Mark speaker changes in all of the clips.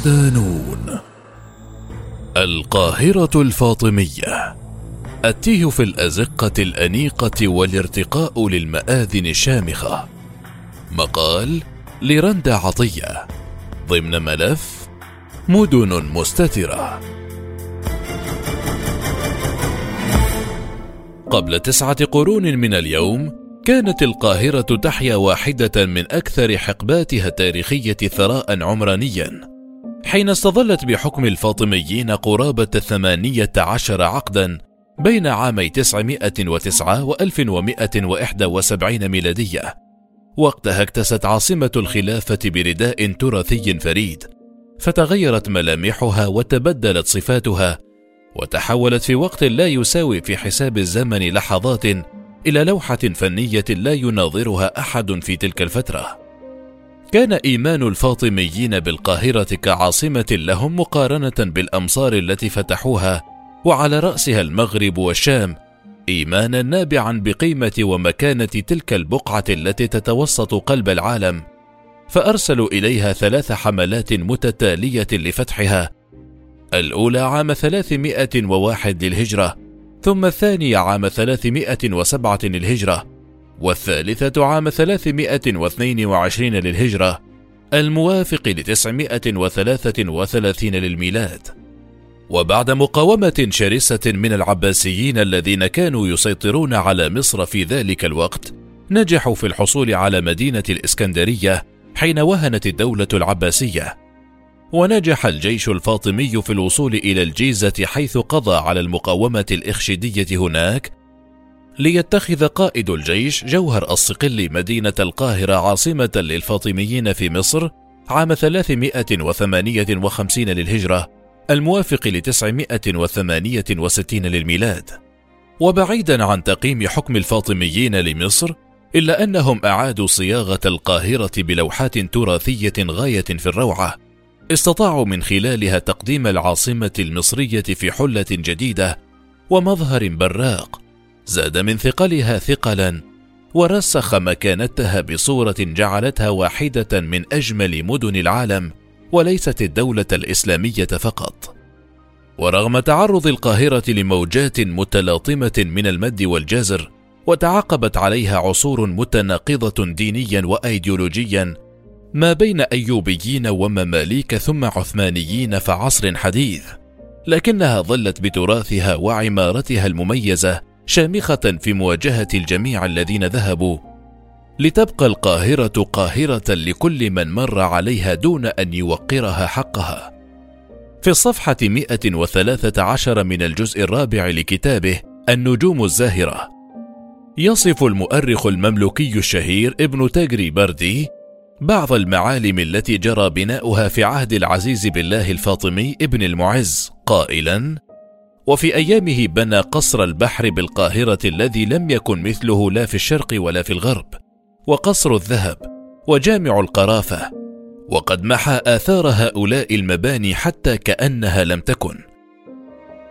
Speaker 1: صدانون القاهرة الفاطمية. التيه في الأزقة الأنيقة والارتقاء للمآذن الشامخة مقال لرندا عطية. ضمن ملف مدن مستترة. قبل تسعة قرون من اليوم كانت القاهرة تحيا واحدة من أكثر حقباتها التاريخية ثراء عمرانيا. حين استظلت بحكم الفاطميين قرابة ثمانية عشر عقدا بين عامي 909 و 1171 ميلادية. وقتها اكتست عاصمة الخلافة برداء تراثي فريد فتغيرت ملامحها وتبدلت صفاتها وتحولت في وقت لا يساوي في حساب الزمن لحظات إلى لوحة فنية لا يناظرها أحد في تلك الفترة. كان إيمان الفاطميين بالقاهرة كعاصمة لهم مقارنة بالأمصار التي فتحوها وعلى رأسها المغرب والشام إيمانا نابعا بقيمة ومكانة تلك البقعة التي تتوسط قلب العالم فأرسلوا إليها ثلاث حملات متتالية لفتحها. الأولى عام 301 للهجرة ثم الثانية عام 307 للهجرة. والثالثة عام 322 للهجرة الموافق ل 933 للميلاد. وبعد مقاومة شرسة من العباسيين الذين كانوا يسيطرون على مصر في ذلك الوقت نجحوا في الحصول على مدينة الإسكندرية حين وهنت الدولة العباسية. ونجح الجيش الفاطمي في الوصول إلى الجيزة حيث قضى على المقاومة الاخشيديه هناك ليتخذ قائد الجيش جوهر الصقل مدينة القاهرة عاصمة للفاطميين في مصر عام 358 للهجرة الموافق ل 968 للميلاد. وبعيدا عن تقييم حكم الفاطميين لمصر إلا أنهم أعادوا صياغة القاهرة بلوحات تراثية غاية في الروعة. استطاعوا من خلالها تقديم العاصمة المصرية في حلة جديدة ومظهر براق. زاد من ثقلها ثقلا ورسخ مكانتها بصوره جعلتها واحدة من أجمل مدن العالم وليست الدولة الإسلامية فقط. ورغم تعرض القاهرة لموجات متلاطمة من المد والجزر وتعاقبت عليها عصور متناقضة دينيا وايديولوجيا ما بين أيوبيين ومماليك ثم عثمانيين فعصر حديث لكنها ظلت بتراثها وعمارتها المميزة شامخة في مواجهة الجميع الذين ذهبوا. لتبقى القاهرة قاهرة لكل من مر عليها دون أن يوقرها حقها. في الصفحة 113 من الجزء الرابع لكتابه النجوم الزاهرة. يصف المؤرخ المملوكي الشهير ابن تاجري بردي بعض المعالم التي جرى بناؤها في عهد العزيز بالله الفاطمي ابن المعز قائلا وفي أيامه بنى قصر البحر بالقاهرة الذي لم يكن مثله لا في الشرق ولا في الغرب وقصر الذهب وجامع القرافة وقد محى آثار هؤلاء المباني حتى كأنها لم تكن.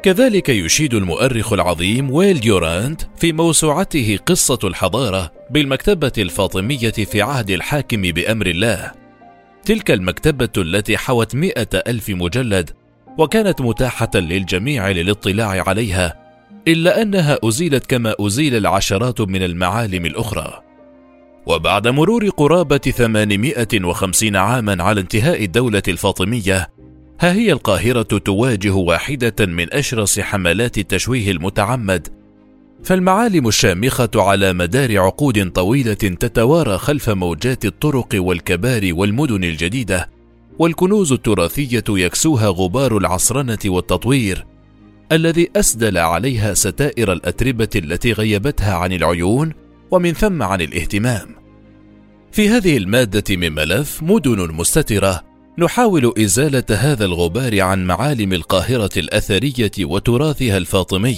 Speaker 1: كذلك يشيد المؤرخ العظيم ويل ديورانت في موسوعته قصة الحضارة بالمكتبة الفاطمية في عهد الحاكم بأمر الله. تلك المكتبة التي حوت مئة ألف مجلد وكانت متاحة للجميع للاطلاع عليها إلا أنها أزيلت كما أزيل العشرات من المعالم الأخرى. وبعد مرور قرابة 850 عاما على انتهاء الدولة الفاطمية ها هي القاهرة تواجه واحدة من أشرس حملات التشويه المتعمد. فالمعالم الشامخة على مدار عقود طويلة تتوارى خلف موجات الطرق والكبار والمدن الجديدة والكنوز التراثية يكسوها غبار العصرنة والتطوير الذي أسدل عليها ستائر الأتربة التي غيبتها عن العيون ومن ثم عن الاهتمام. في هذه المادة من ملف مدن مستترة نحاول إزالة هذا الغبار عن معالم القاهرة الأثرية وتراثها الفاطمي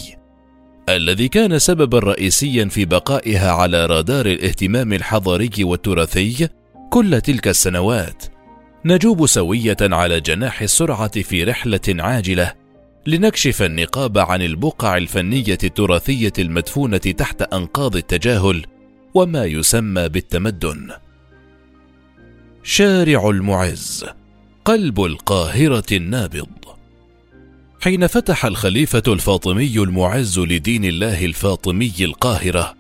Speaker 1: الذي كان سببا رئيسيا في بقائها على رادار الاهتمام الحضاري والتراثي كل تلك السنوات نجوب سوية على جناح السرعة في رحلة عاجلة لنكشف النقاب عن البقع الفنية التراثية المدفونة تحت أنقاض التجاهل وما يسمى بالتمدن. شارع المعز قلب القاهرة النابض. حين فتح الخليفة الفاطمي المعز لدين الله الفاطمي القاهرة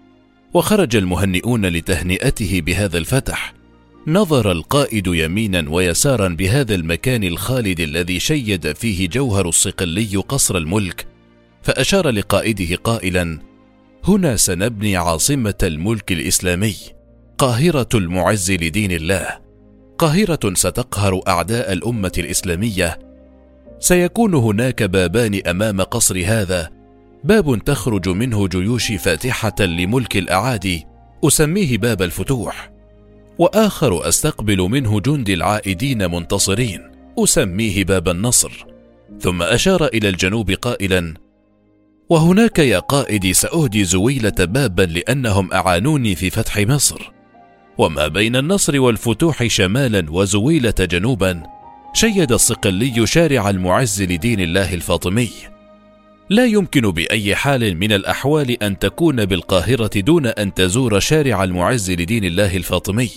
Speaker 1: وخرج المهنئون لتهنئته بهذا الفتح نظر القائد يمينا ويسارا بهذا المكان الخالد الذي شيد فيه جوهر الصقلي قصر الملك فأشار لقائده قائلا هنا سنبني عاصمة الملك الإسلامي قاهرة المعز لدين الله قاهرة ستقهر أعداء الأمة الإسلامية سيكون هناك بابان أمام قصر هذا باب تخرج منه جيوشي فاتحة لملك الأعادي أسميه باب الفتوح. وآخر أستقبل منه جندي العائدين منتصرين أسميه باب النصر. ثم أشار إلى الجنوب قائلا وهناك يا قائدي سأهدي زويلة بابا لأنهم أعانوني في فتح مصر. وما بين النصر والفتوح شمالا وزويلة جنوبا شيد الصقلي شارع المعز لدين الله الفاطمي. لا يمكن بأي حال من الأحوال أن تكون بالقاهرة دون أن تزور شارع المعز لدين الله الفاطمي.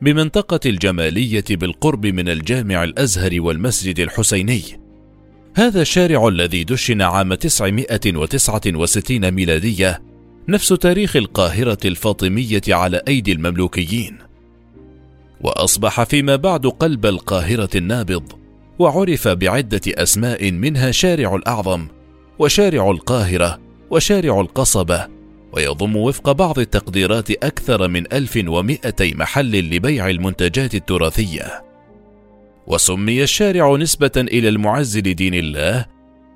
Speaker 1: بمنطقة الجمالية بالقرب من الجامع الأزهر والمسجد الحسيني. هذا الشارع الذي دشن عام 969 ميلادية نفس تاريخ القاهرة الفاطمية على أيدي المملوكيين. وأصبح فيما بعد قلب القاهرة النابض وعرف بعدة أسماء منها شارع الأعظم وشارع القاهرة وشارع القصبة ويضم وفق بعض التقديرات أكثر من 1200 محل لبيع المنتجات التراثية. وسمي الشارع نسبة إلى المعز لدين الله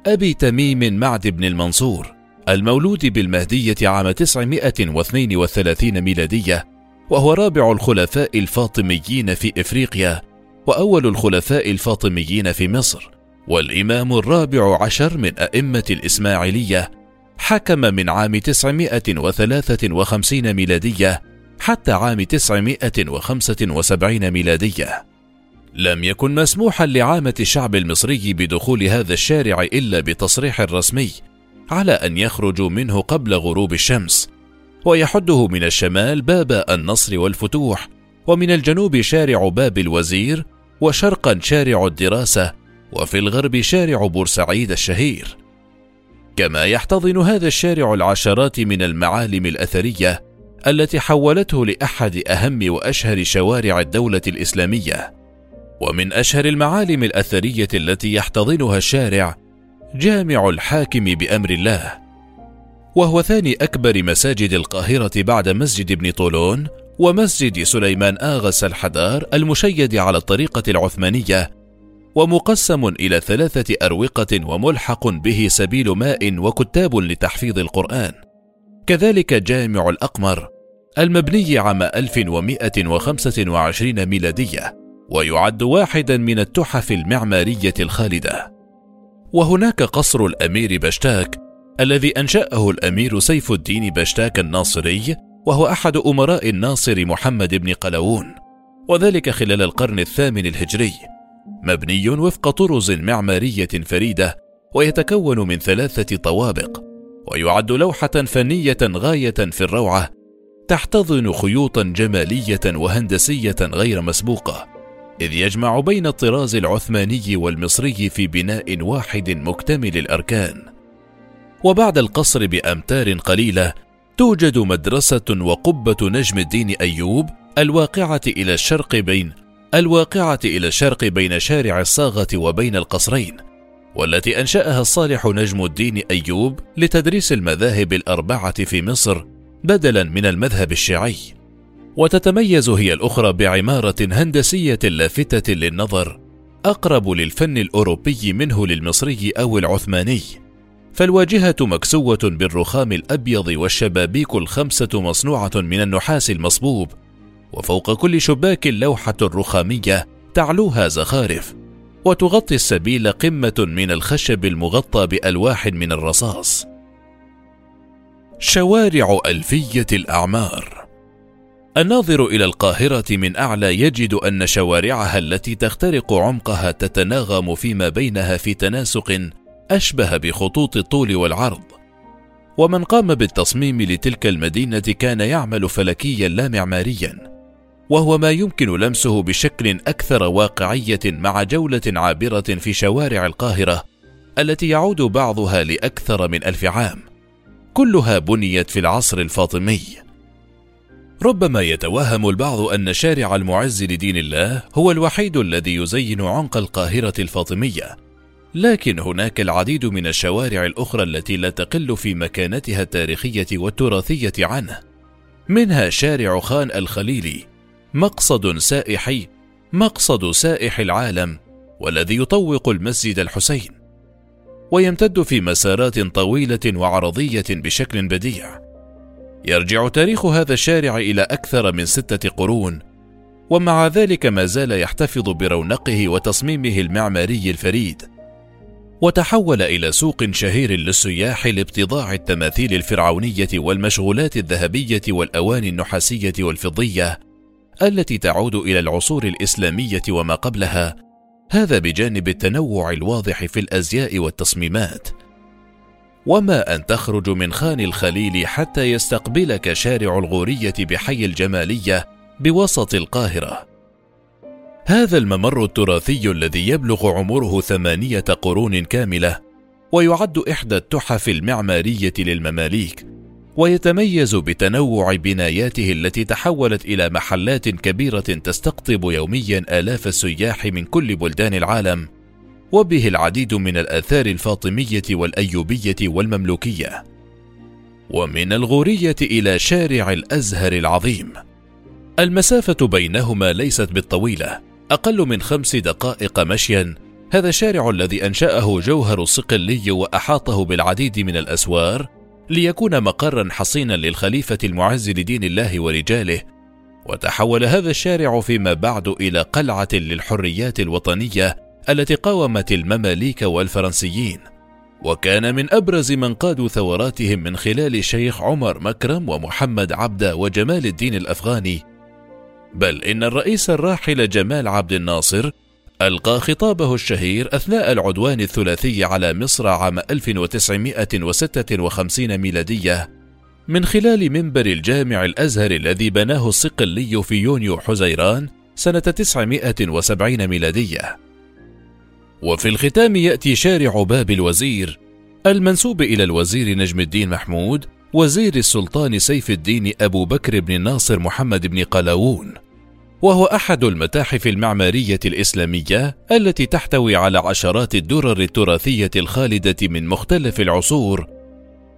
Speaker 1: أبي تميم معد بن المنصور المولود بالمهدية عام 932 ميلادية وهو رابع الخلفاء الفاطميين في إفريقيا وأول الخلفاء الفاطميين في مصر. والإمام الرابع عشر من أئمة الإسماعيلية حكم من عام 953 ميلادية حتى عام 975 ميلادية. لم يكن مسموحا لعامة الشعب المصري بدخول هذا الشارع إلا بتصريح رسمي على أن يخرجوا منه قبل غروب الشمس، ويحده من الشمال باب النصر والفتوح، ومن الجنوب شارع باب الوزير، وشرقا شارع الدراسة، وفي الغرب شارع بورسعيد الشهير. كما يحتضن هذا الشارع العشرات من المعالم الأثرية التي حولته لأحد أهم وأشهر شوارع الدولة الإسلامية. ومن أشهر المعالم الأثرية التي يحتضنها الشارع جامع الحاكم بأمر الله. وهو ثاني أكبر مساجد القاهرة بعد مسجد ابن طولون ومسجد سليمان آغس الحدار المشيد على الطريقة العثمانية ومقسم إلى ثلاثة أروقة وملحق به سبيل ماء وكتاب لتحفيظ القرآن. كذلك جامع الأقمر المبني عام 1125 ميلادية، ويعد واحدا من التحف المعمارية الخالدة. وهناك قصر الأمير بشتاك الذي أنشأه الأمير سيف الدين بشتاك الناصري، وهو أحد أمراء الناصر محمد بن قلاوون، وذلك خلال القرن الثامن الهجري. مبني وفق طرز معمارية فريدة ويتكون من ثلاثة طوابق ويعد لوحة فنية غاية في الروعة تحتضن خيوطا جمالية وهندسية غير مسبوقة إذ يجمع بين الطراز العثماني والمصري في بناء واحد مكتمل الأركان. وبعد القصر بأمتار قليلة توجد مدرسة وقبة نجم الدين أيوب الواقعة إلى الشرق بين الواقعة إلى الشرق بين شارع الصاغة وبين القصرين، والتي أنشأها الصالح نجم الدين أيوب لتدريس المذاهب الأربعة في مصر بدلا من المذهب الشيعي. وتتميز هي الأخرى بعمارة هندسية لافتة للنظر أقرب للفن الأوروبي منه للمصري أو العثماني. فالواجهة مكسوة بالرخام الأبيض والشبابيك الخمسة مصنوعة من النحاس المصبوب وفوق كل شباك لوحة رخامية تعلوها زخارف وتغطي السبيل قمة من الخشب المغطى بألواح من الرصاص. شوارع ألفية الأعمار الناظر إلى القاهرة من أعلى يجد أن شوارعها التي تخترق عمقها تتناغم فيما بينها في تناسق أشبه بخطوط الطول والعرض. ومن قام بالتصميم لتلك المدينة كان يعمل فلكيا لا معماريا. وهو ما يمكن لمسه بشكل أكثر واقعية مع جولة عابرة في شوارع القاهرة التي يعود بعضها لأكثر من ألف عام. كلها بنيت في العصر الفاطمي. ربما يتوهم البعض أن شارع المعز لدين الله هو الوحيد الذي يزين عمق القاهرة الفاطمية. لكن هناك العديد من الشوارع الأخرى التي لا تقل في مكانتها التاريخية والتراثية عنه. منها شارع خان الخليلي مقصد سائحي مقصد سائح العالم والذي يطوق المسجد الحسين. ويمتد في مسارات طويلة وعرضية بشكل بديع. يرجع تاريخ هذا الشارع إلى أكثر من ستة قرون ومع ذلك ما زال يحتفظ برونقه وتصميمه المعماري الفريد. وتحول إلى سوق شهير للسياح لابتضاع التماثيل الفرعونية والمشغولات الذهبية والأواني النحاسية والفضية التي تعود إلى العصور الإسلامية وما قبلها هذا بجانب التنوع الواضح في الأزياء والتصميمات. وما أن تخرج من خان الخليل حتى يستقبلك شارع الغورية بحي الجمالية بوسط القاهرة. هذا الممر التراثي الذي يبلغ عمره ثمانية قرون كاملة ويعد إحدى التحف المعمارية للمماليك. ويتميز بتنوع بناياته التي تحولت إلى محلات كبيرة تستقطب يوميا آلاف السياح من كل بلدان العالم وبه العديد من الآثار الفاطمية والأيوبية والمملوكية. ومن الغورية إلى شارع الأزهر العظيم. المسافة بينهما ليست بالطويلة أقل من خمس دقائق مشيا. هذا الشارع الذي أنشأه جوهر الصقلي وأحاطه بالعديد من الأسوار ليكون مقرا حصينا للخليفة المعز لدين الله ورجاله. وتحول هذا الشارع فيما بعد إلى قلعة للحريات الوطنية التي قاومت المماليك والفرنسيين. وكان من أبرز من قادوا ثوراتهم من خلال الشيخ عمر مكرم ومحمد عبده وجمال الدين الأفغاني. بل إن الرئيس الراحل جمال عبد الناصر ألقى خطابه الشهير أثناء العدوان الثلاثي على مصر عام 1956 ميلادية من خلال منبر الجامع الأزهر الذي بناه الصقلي في يونيو حزيران سنة 970 ميلادية. وفي الختام يأتي شارع باب الوزير المنسوب إلى الوزير نجم الدين محمود وزير السلطان سيف الدين أبو بكر بن ناصر محمد بن قلاوون وهو أحد المتاحف المعمارية الإسلامية التي تحتوي على عشرات الدرر التراثية الخالدة من مختلف العصور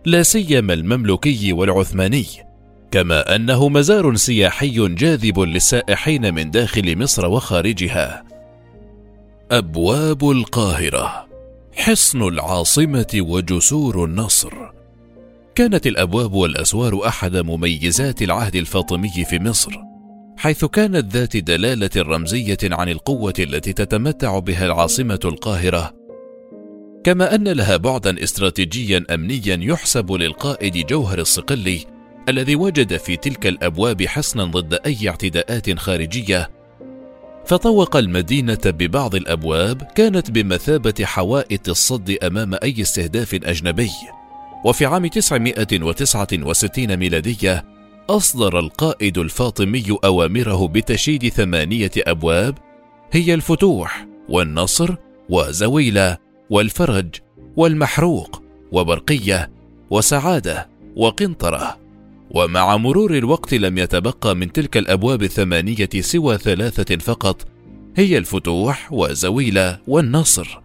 Speaker 1: لا سيما المملوكي والعثماني كما أنه مزار سياحي جاذب للسائحين من داخل مصر وخارجها. أبواب القاهرة حصن العاصمة وجسور النصر. كانت الأبواب والأسوار أحد مميزات العهد الفاطمي في مصر. حيث كانت ذات دلالة رمزية عن القوة التي تتمتع بها العاصمة القاهرة. كما أن لها بعدا استراتيجيا امنيا يحسب للقائد جوهر الصقلي الذي وجد في تلك الأبواب حصنا ضد أي اعتداءات خارجية. فطوق المدينة ببعض الأبواب كانت بمثابة حوائط الصد أمام أي استهداف أجنبي. وفي عام 969 ميلادية أصدر القائد الفاطمي أوامره بتشييد ثمانية أبواب هي الفتوح والنصر وزويلة والفرج والمحروق وبرقية وسعادة وقنطرة. ومع مرور الوقت لم يتبقى من تلك الأبواب الثمانية سوى ثلاثة فقط هي الفتوح وزويلة والنصر.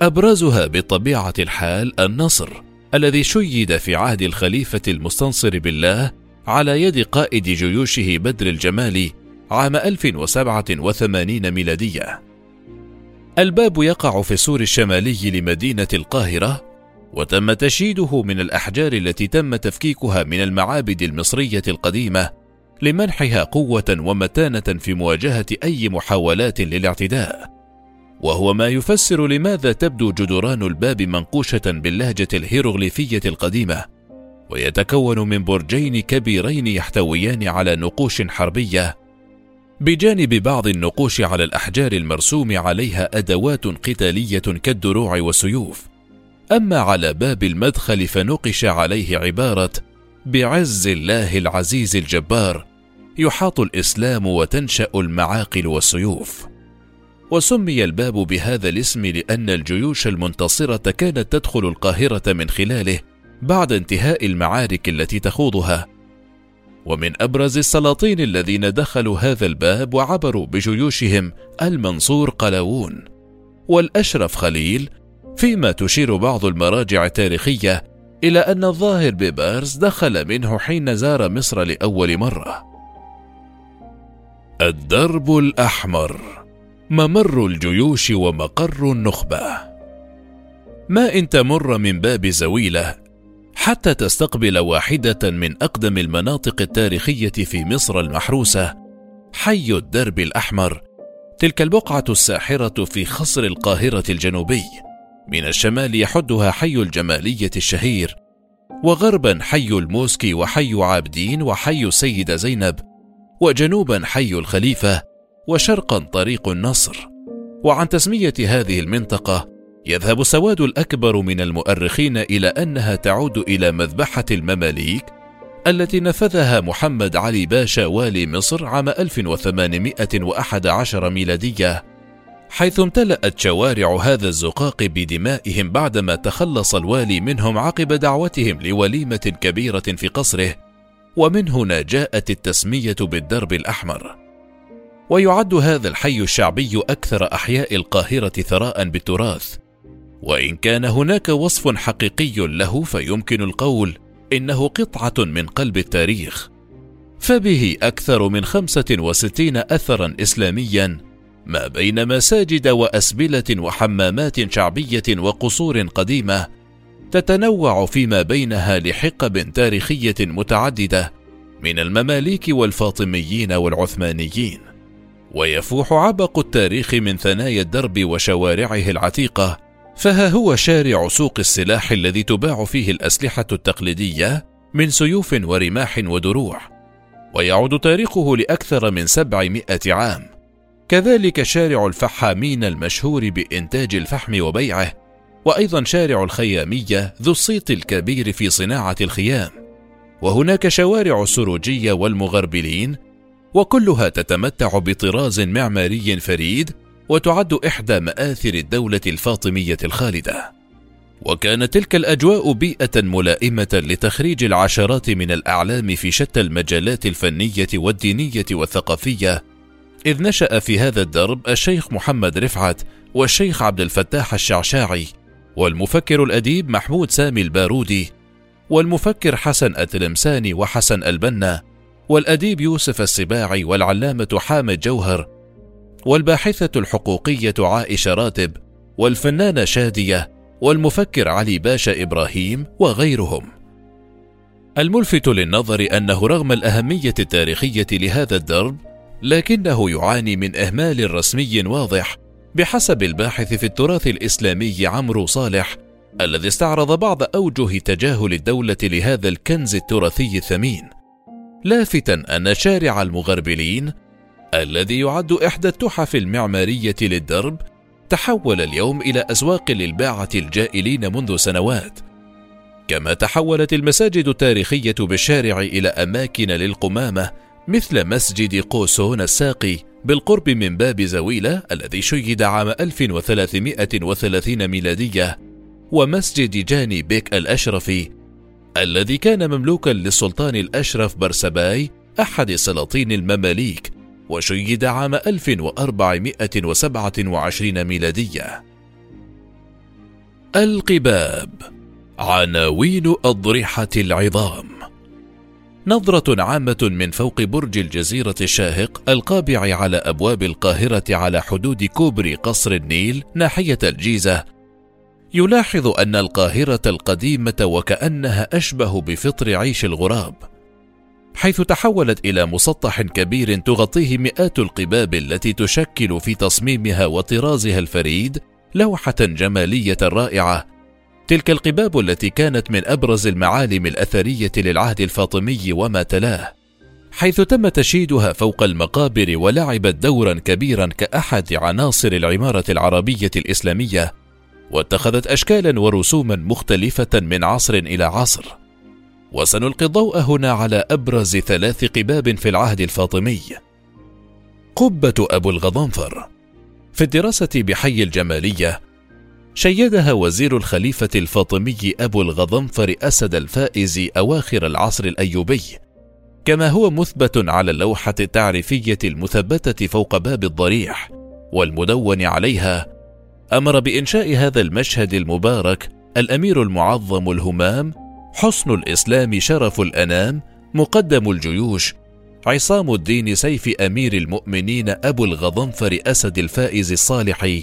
Speaker 1: أبرزها بطبيعة الحال النصر الذي شيد في عهد الخليفة المستنصر بالله على يد قائد جيوشه بدر الجمالي عام 1087 ميلادية. الباب يقع في السور الشمالي لمدينة القاهرة، وتم تشييده من الأحجار التي تم تفكيكها من المعابد المصرية القديمة لمنحها قوة ومتانة في مواجهة أي محاولات للاعتداء. وهو ما يفسر لماذا تبدو جدران الباب منقوشة باللهجة الهيروغليفية القديمة ويتكون من برجين كبيرين يحتويان على نقوش حربية بجانب بعض النقوش على الأحجار المرسوم عليها أدوات قتالية كالدروع والسيوف. أما على باب المدخل فنقش عليه عبارة بعز الله العزيز الجبار يحاط الإسلام وتنشأ المعاقل والسيوف. وسمي الباب بهذا الاسم لأن الجيوش المنتصرة كانت تدخل القاهرة من خلاله بعد انتهاء المعارك التي تخوضها. ومن أبرز السلاطين الذين دخلوا هذا الباب وعبروا بجيوشهم المنصور قلاوون والأشرف خليل فيما تشير بعض المراجع التاريخية إلى أن الظاهر ببارز دخل منه حين زار مصر لأول مرة. الدرب الأحمر ممر الجيوش ومقر النخبة. ما إن تمر من باب زويلة حتى تستقبل واحدة من أقدم المناطق التاريخية في مصر المحروسة حي الدرب الأحمر تلك البقعة الساحرة في خصر القاهرة الجنوبي. من الشمال يحدها حي الجمالية الشهير وغربا حي الموسكي وحي عابدين وحي سيدة زينب وجنوبا حي الخليفة وشرقا طريق النصر. وعن تسمية هذه المنطقة يذهب السواد الأكبر من المؤرخين إلى أنها تعود إلى مذبحة المماليك التي نفذها محمد علي باشا والي مصر عام 1811 ميلادية حيث امتلأت شوارع هذا الزقاق بدمائهم بعدما تخلص الوالي منهم عقب دعوتهم لوليمة كبيرة في قصره ومن هنا جاءت التسمية بالدرب الأحمر. ويعد هذا الحي الشعبي أكثر أحياء القاهرة ثراء بالتراث. وإن كان هناك وصف حقيقي له فيمكن القول إنه قطعة من قلب التاريخ. فبه أكثر من خمسة وستين أثرا إسلاميا ما بين مساجد وأسبلة وحمامات شعبية وقصور قديمة تتنوع فيما بينها لحقب تاريخية متعددة من المماليك والفاطميين والعثمانيين. ويفوح عبق التاريخ من ثنايا الدرب وشوارعه العتيقة فها هو شارع سوق السلاح الذي تباع فيه الأسلحة التقليدية من سيوف ورماح ودروع ويعود تاريخه لأكثر من سبعمائة عام. كذلك شارع الفحامين المشهور بإنتاج الفحم وبيعه وأيضا شارع الخيامية ذو الصيت الكبير في صناعة الخيام. وهناك شوارع السروجيه والمغربلين وكلها تتمتع بطراز معماري فريد وتعد إحدى مآثر الدولة الفاطمية الخالدة. وكانت تلك الأجواء بيئة ملائمة لتخريج العشرات من الأعلام في شتى المجالات الفنية والدينية والثقافية إذ نشأ في هذا الدرب الشيخ محمد رفعت والشيخ عبد الفتاح الشعشاعي والمفكر الأديب محمود سامي البارودي والمفكر حسن التلمساني وحسن البنا والأديب يوسف السباعي والعلامة حامد جوهر والباحثة الحقوقية عائشة راتب والفنانة شادية والمفكر علي باشا إبراهيم وغيرهم. الملفت للنظر أنه رغم الأهمية التاريخية لهذا الدرب لكنه يعاني من إهمال رسمي واضح بحسب الباحث في التراث الإسلامي عمرو صالح الذي استعرض بعض أوجه تجاهل الدولة لهذا الكنز التراثي الثمين. لافتا أن شارع المغربلين الذي يعد إحدى التحف المعمارية للدرب تحول اليوم إلى أسواق للباعة الجائلين منذ سنوات. كما تحولت المساجد التاريخية بالشارع إلى أماكن للقمامة مثل مسجد قوسون الساقي بالقرب من باب زويلة الذي شيد عام 1330 ميلادية ومسجد جاني بيك الأشرفي الذي كان مملوكا للسلطان الأشرف برسباي أحد سلاطين المماليك. وشيد عام 1427 ميلادية. القباب عناوين أضرحة العظام. نظرة عامة من فوق برج الجزيرة الشاهق القابع على أبواب القاهرة على حدود كوبري قصر النيل ناحية الجيزة. يلاحظ أن القاهرة القديمة وكأنها أشبه بفطر عيش الغراب. حيث تحولت إلى مسطح كبير تغطيه مئات القباب التي تشكل في تصميمها وطرازها الفريد لوحة جمالية رائعة. تلك القباب التي كانت من أبرز المعالم الأثرية للعهد الفاطمي وما تلاه. حيث تم تشييدها فوق المقابر ولعبت دورا كبيرا كأحد عناصر العمارة العربية الإسلامية واتخذت اشكالا ورسوما مختلفة من عصر إلى عصر. وسنلقي الضوء هنا على أبرز ثلاث قباب في العهد الفاطمي. قبة أبو الغضنفر. في الدراسة بحي الجمالية شيدها وزير الخليفة الفاطمي أبو الغضنفر أسد الفائز أواخر العصر الأيوبي. كما هو مثبت على اللوحة التعريفية المثبتة فوق باب الضريح والمدون عليها أمر بإنشاء هذا المشهد المبارك الأمير المعظم الهمام حصن الإسلام شرف الأنام مقدم الجيوش عصام الدين سيف أمير المؤمنين أبو الغضنفر أسد الفائز الصالح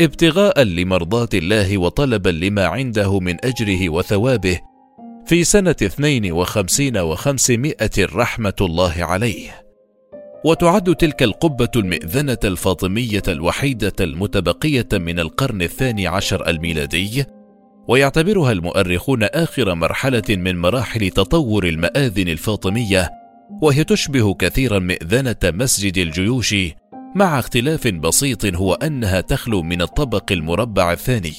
Speaker 1: ابتغاء لمرضاة الله وطلبا لما عنده من أجره وثوابه في سنة اثنين وخمسين وخمسمائة رحمة الله عليه. وتعد تلك القبة المئذنة الفاطمية الوحيدة المتبقية من القرن الثاني عشر الميلادي ويعتبرها المؤرخون آخر مرحلة من مراحل تطور المآذن الفاطمية وهي تشبه كثيرا مئذنة مسجد الجيوش مع اختلاف بسيط هو أنها تخلو من الطبق المربع الثاني.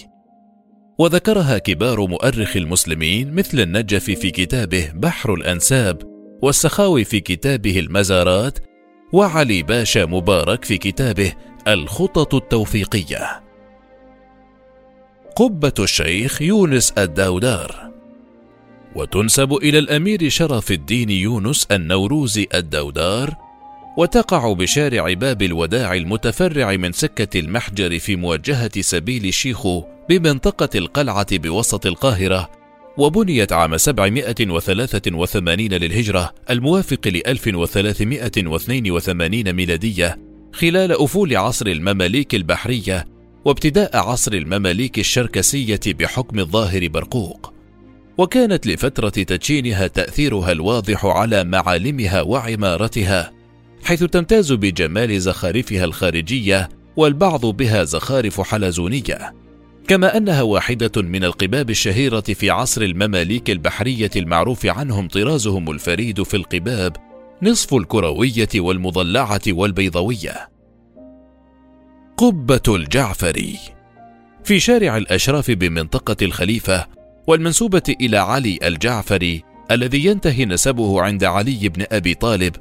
Speaker 1: وذكرها كبار مؤرخ المسلمين مثل النجف في كتابه بحر الأنساب والسخاوي في كتابه المزارات وعلي باشا مبارك في كتابه الخطط التوفيقية. قبة الشيخ يونس الدودار وتنسب إلى الأمير شرف الدين يونس النوروزي الدودار وتقع بشارع باب الوداع المتفرع من سكة المحجر في موجهة سبيل الشيخو بمنطقة القلعة بوسط القاهرة وبنيت عام 783 للهجرة الموافق ل 1382 ميلادية خلال أفول عصر المماليك البحرية وابتداء عصر المماليك الشركسية بحكم الظاهر برقوق وكانت لفترة تدشينها تأثيرها الواضح على معالمها وعمارتها حيث تمتاز بجمال زخارفها الخارجية والبعض بها زخارف حلزونية. كما أنها واحدة من القباب الشهيرة في عصر المماليك البحرية المعروف عنهم طرازهم الفريد في القباب نصف الكروية والمضلعة والبيضوية. قبة الجعفري. في شارع الأشراف بمنطقة الخليفة والمنسوبة إلى علي الجعفري الذي ينتهي نسبه عند علي بن أبي طالب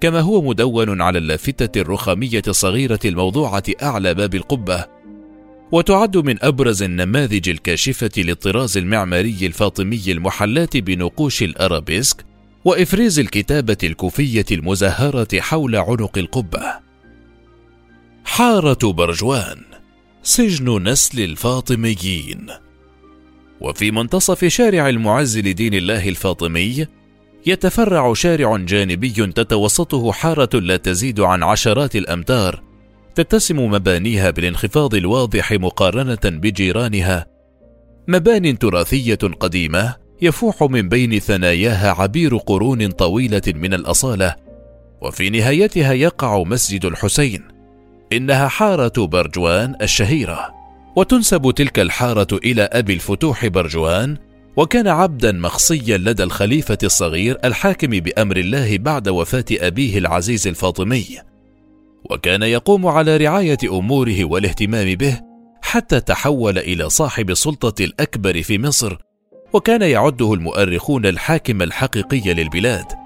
Speaker 1: كما هو مدون على اللافتة الرخامية الصغيرة الموضوعة أعلى باب القبة وتعد من أبرز النماذج الكاشفة للطراز المعماري الفاطمي المحلاة بنقوش الأرابيسك وإفريز الكتابة الكوفية المزهرة حول عنق القبة. حارة برجوان سجن نسل الفاطميين. وفي منتصف شارع المعز لدين الله الفاطمي يتفرع شارع جانبي تتوسطه حارة لا تزيد عن عشرات الأمتار تتسم مبانيها بالانخفاض الواضح مقارنة بجيرانها. مبان تراثية قديمة يفوح من بين ثناياها عبير قرون طويلة من الأصالة وفي نهايتها يقع مسجد الحسين. إنها حارة برجوان الشهيرة وتنسب تلك الحارة إلى أبي الفتوح برجوان وكان عبدا مخصيا لدى الخليفة الصغير الحاكم بأمر الله بعد وفاة أبيه العزيز الفاطمي. وكان يقوم على رعاية أموره والاهتمام به حتى تحول إلى صاحب السلطة الأكبر في مصر وكان يعده المؤرخون الحاكم الحقيقي للبلاد.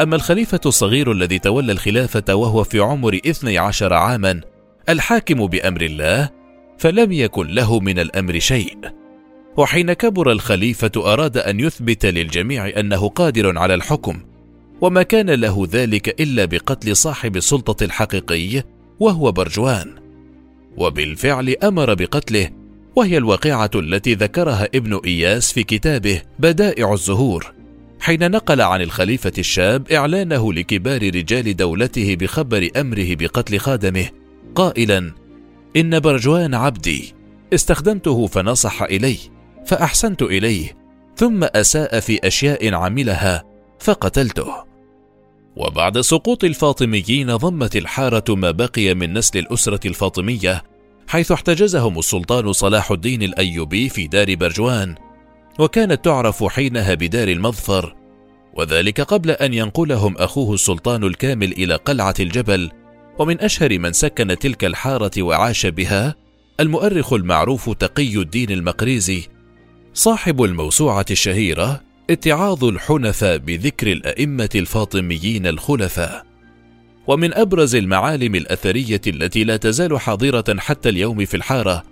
Speaker 1: أما الخليفة الصغير الذي تولى الخلافة وهو في عمر 12 عاما الحاكم بأمر الله فلم يكن له من الأمر شيء. وحين كبر الخليفة أراد أن يثبت للجميع أنه قادر على الحكم وما كان له ذلك إلا بقتل صاحب السلطة الحقيقي وهو برجوان. وبالفعل أمر بقتله وهي الواقعة التي ذكرها ابن إياس في كتابه بدائع الزهور. حين نقل عن الخليفة الشاب إعلانه لكبار رجال دولته بخبر أمره بقتل خادمه قائلا إن برجوان عبدي استخدمته فنصح إلي فأحسنت إليه ثم أساء في أشياء عملها فقتلته. وبعد سقوط الفاطميين ضمت الحارة ما بقي من نسل الأسرة الفاطمية حيث احتجزهم السلطان صلاح الدين الأيوبي في دار برجوان وكانت تعرف حينها بدار المظفر وذلك قبل أن ينقلهم أخوه السلطان الكامل إلى قلعة الجبل ومن أشهر من سكن تلك الحارة وعاش بها المؤرخ المعروف تقي الدين المقريزي صاحب الموسوعة الشهيرة اتعاظ الحنفاء بذكر الأئمة الفاطميين الخلفاء. ومن أبرز المعالم الأثرية التي لا تزال حاضرة حتى اليوم في الحارة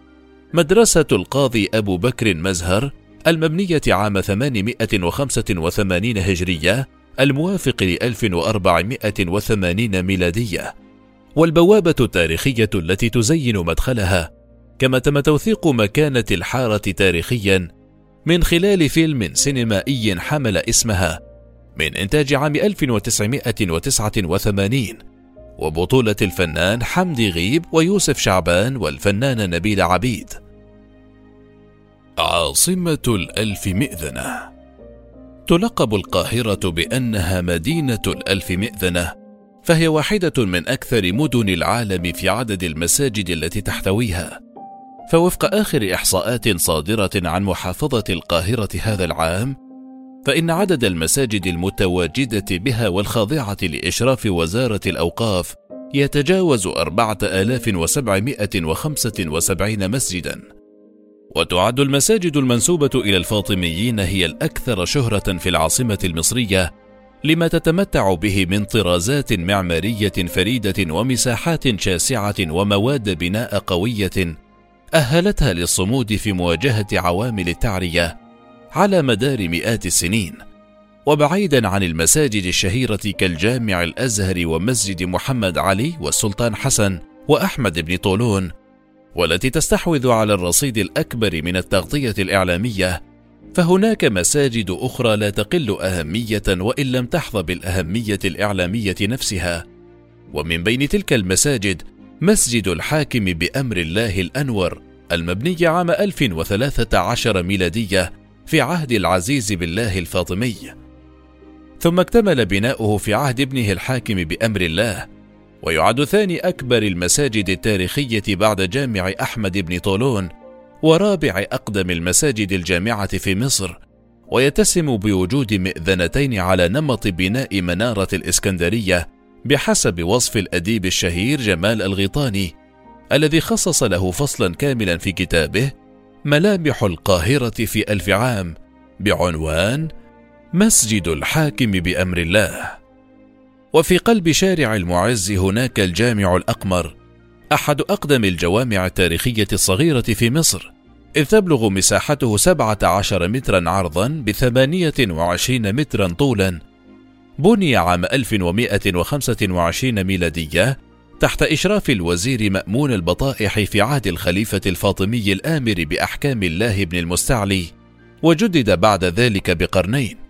Speaker 1: مدرسة القاضي أبو بكر مزهر المبنية عام 885 هجرية الموافق ل 1480 ميلادية. والبوابة التاريخية التي تزين مدخلها كما تم توثيق مكانة الحارة تاريخيا من خلال فيلم سينمائي حمل اسمها من إنتاج عام 1989 وبطولة الفنان حمدي غيب ويوسف شعبان والفنانة نبيلة عبيد. عاصمة الألف مئذنة. تلقب القاهرة بأنها مدينة الألف مئذنة فهي واحدة من أكثر مدن العالم في عدد المساجد التي تحتويها. فوفق آخر إحصاءات صادرة عن محافظة القاهرة هذا العام فإن عدد المساجد المتواجدة بها والخاضعة لإشراف وزارة الأوقاف يتجاوز أربعة آلاف وسبعمائة وخمسة وسبعين مسجدا. وتعد المساجد المنسوبة إلى الفاطميين هي الأكثر شهرة في العاصمة المصرية لما تتمتع به من طرازات معمارية فريدة ومساحات شاسعة ومواد بناء قوية أهلتها للصمود في مواجهة عوامل التعرية على مدار مئات السنين. وبعيدا عن المساجد الشهيرة كالجامع الأزهر ومسجد محمد علي والسلطان حسن وأحمد بن طولون والتي تستحوذ على الرصيد الأكبر من التغطية الإعلامية فهناك مساجد أخرى لا تقل أهمية وإن لم تحظى بالأهمية الإعلامية نفسها. ومن بين تلك المساجد مسجد الحاكم بأمر الله الأنور المبني عام 1013 ميلادية في عهد العزيز بالله الفاطمي. ثم اكتمل بناؤه في عهد ابنه الحاكم بأمر الله ويعد ثاني أكبر المساجد التاريخية بعد جامع أحمد بن طولون ورابع أقدم المساجد الجامعة في مصر ويتسم بوجود مئذنتين على نمط بناء منارة الإسكندرية بحسب وصف الأديب الشهير جمال الغيطاني الذي خصص له فصلا كاملا في كتابه ملامح القاهرة في ألف عام بعنوان مسجد الحاكم بأمر الله. وفي قلب شارع المعز هناك الجامع الأقمر أحد أقدم الجوامع التاريخية الصغيرة في مصر إذ تبلغ مساحته 17 مترا عرضا بثمانية وعشرين مترا طولا. بني عام 1125 ميلادية تحت إشراف الوزير مأمون البطائح في عهد الخليفة الفاطمي الآمر بأحكام الله بن المستعلي وجدد بعد ذلك بقرنين.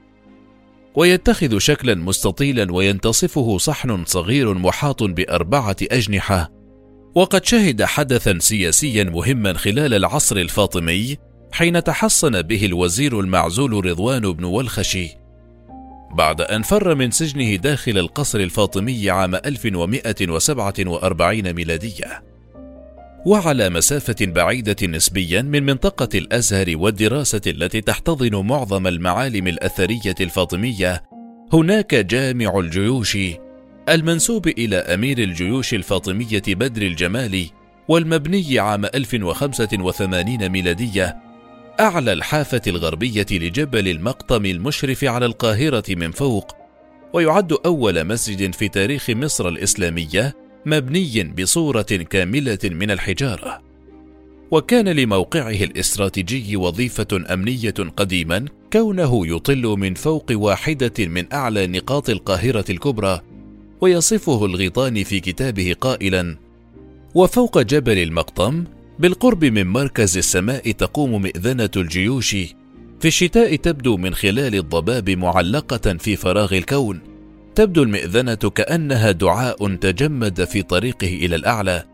Speaker 1: ويتخذ شكلا مستطيلا وينتصفه صحن صغير محاط بأربعة أجنحة. وقد شهد حدثا سياسيا مهما خلال العصر الفاطمي حين تحصن به الوزير المعزول رضوان بن والخشي. بعد أن فر من سجنه داخل القصر الفاطمي عام 1147 ميلادية. وعلى مسافة بعيدة نسبيا من منطقة الأزهر والدراسة التي تحتضن معظم المعالم الأثرية الفاطمية هناك جامع الجيوش المنسوب إلى أمير الجيوش الفاطمية بدر الجمالي والمبني عام 1085 ميلادية أعلى الحافة الغربية لجبل المقطم المشرف على القاهرة من فوق ويعد أول مسجد في تاريخ مصر الإسلامية مبني بصورة كاملة من الحجارة. وكان لموقعه الاستراتيجي وظيفة أمنية قديما كونه يطل من فوق واحدة من أعلى نقاط القاهرة الكبرى ويصفه الغيطاني في كتابه قائلا وفوق جبل المقطم بالقرب من مركز السماء تقوم مئذنة الجيوش في الشتاء تبدو من خلال الضباب معلقة في فراغ الكون. تبدو المئذنة كأنها دعاء تجمد في طريقه إلى الأعلى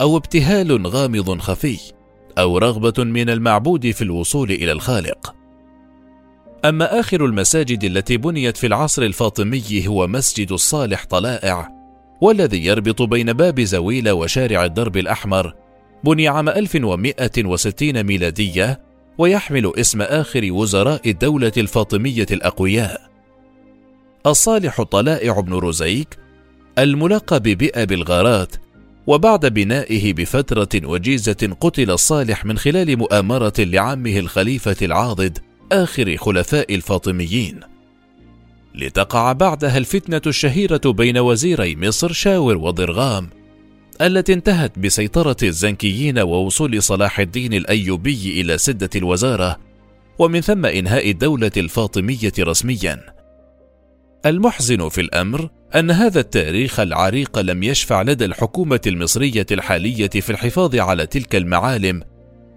Speaker 1: أو ابتهال غامض خفي أو رغبة من المعبود في الوصول إلى الخالق. أما آخر المساجد التي بنيت في العصر الفاطمي هو مسجد الصالح طلائع والذي يربط بين باب زويل وشارع الدرب الأحمر بني عام 1160 ميلادية ويحمل اسم آخر وزراء الدولة الفاطمية الأقوياء. الصالح طلائع بن رزيك الملقب بأبي الغارات وبعد بنائه بفترة وجيزة قتل الصالح من خلال مؤامرة لعمه الخليفة العاضد آخر خلفاء الفاطميين. لتقع بعدها الفتنة الشهيرة بين وزيري مصر شاور وضرغام التي انتهت بسيطرة الزنكيين ووصول صلاح الدين الأيوبي إلى سدة الوزارة ومن ثم إنهاء الدولة الفاطمية رسميا. المحزن في الأمر أن هذا التاريخ العريق لم يشفع لدى الحكومة المصرية الحالية في الحفاظ على تلك المعالم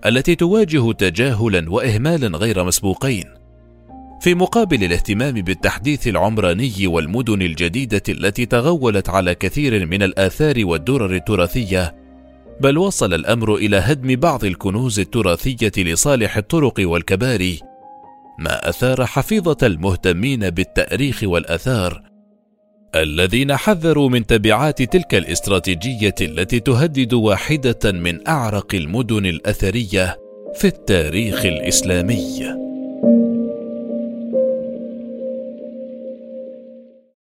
Speaker 1: التي تواجه تجاهلا وإهمالا غير مسبوقين. في مقابل الاهتمام بالتحديث العمراني والمدن الجديدة التي تغولت على كثير من الآثار والدرر التراثية بل وصل الأمر إلى هدم بعض الكنوز التراثية لصالح الطرق والكباري ما أثار حفيظة المهتمين بالتأريخ والآثار الذين حذروا من تبعات تلك الاستراتيجية التي تهدد واحدة من أعرق المدن الأثرية في التاريخ الإسلامي.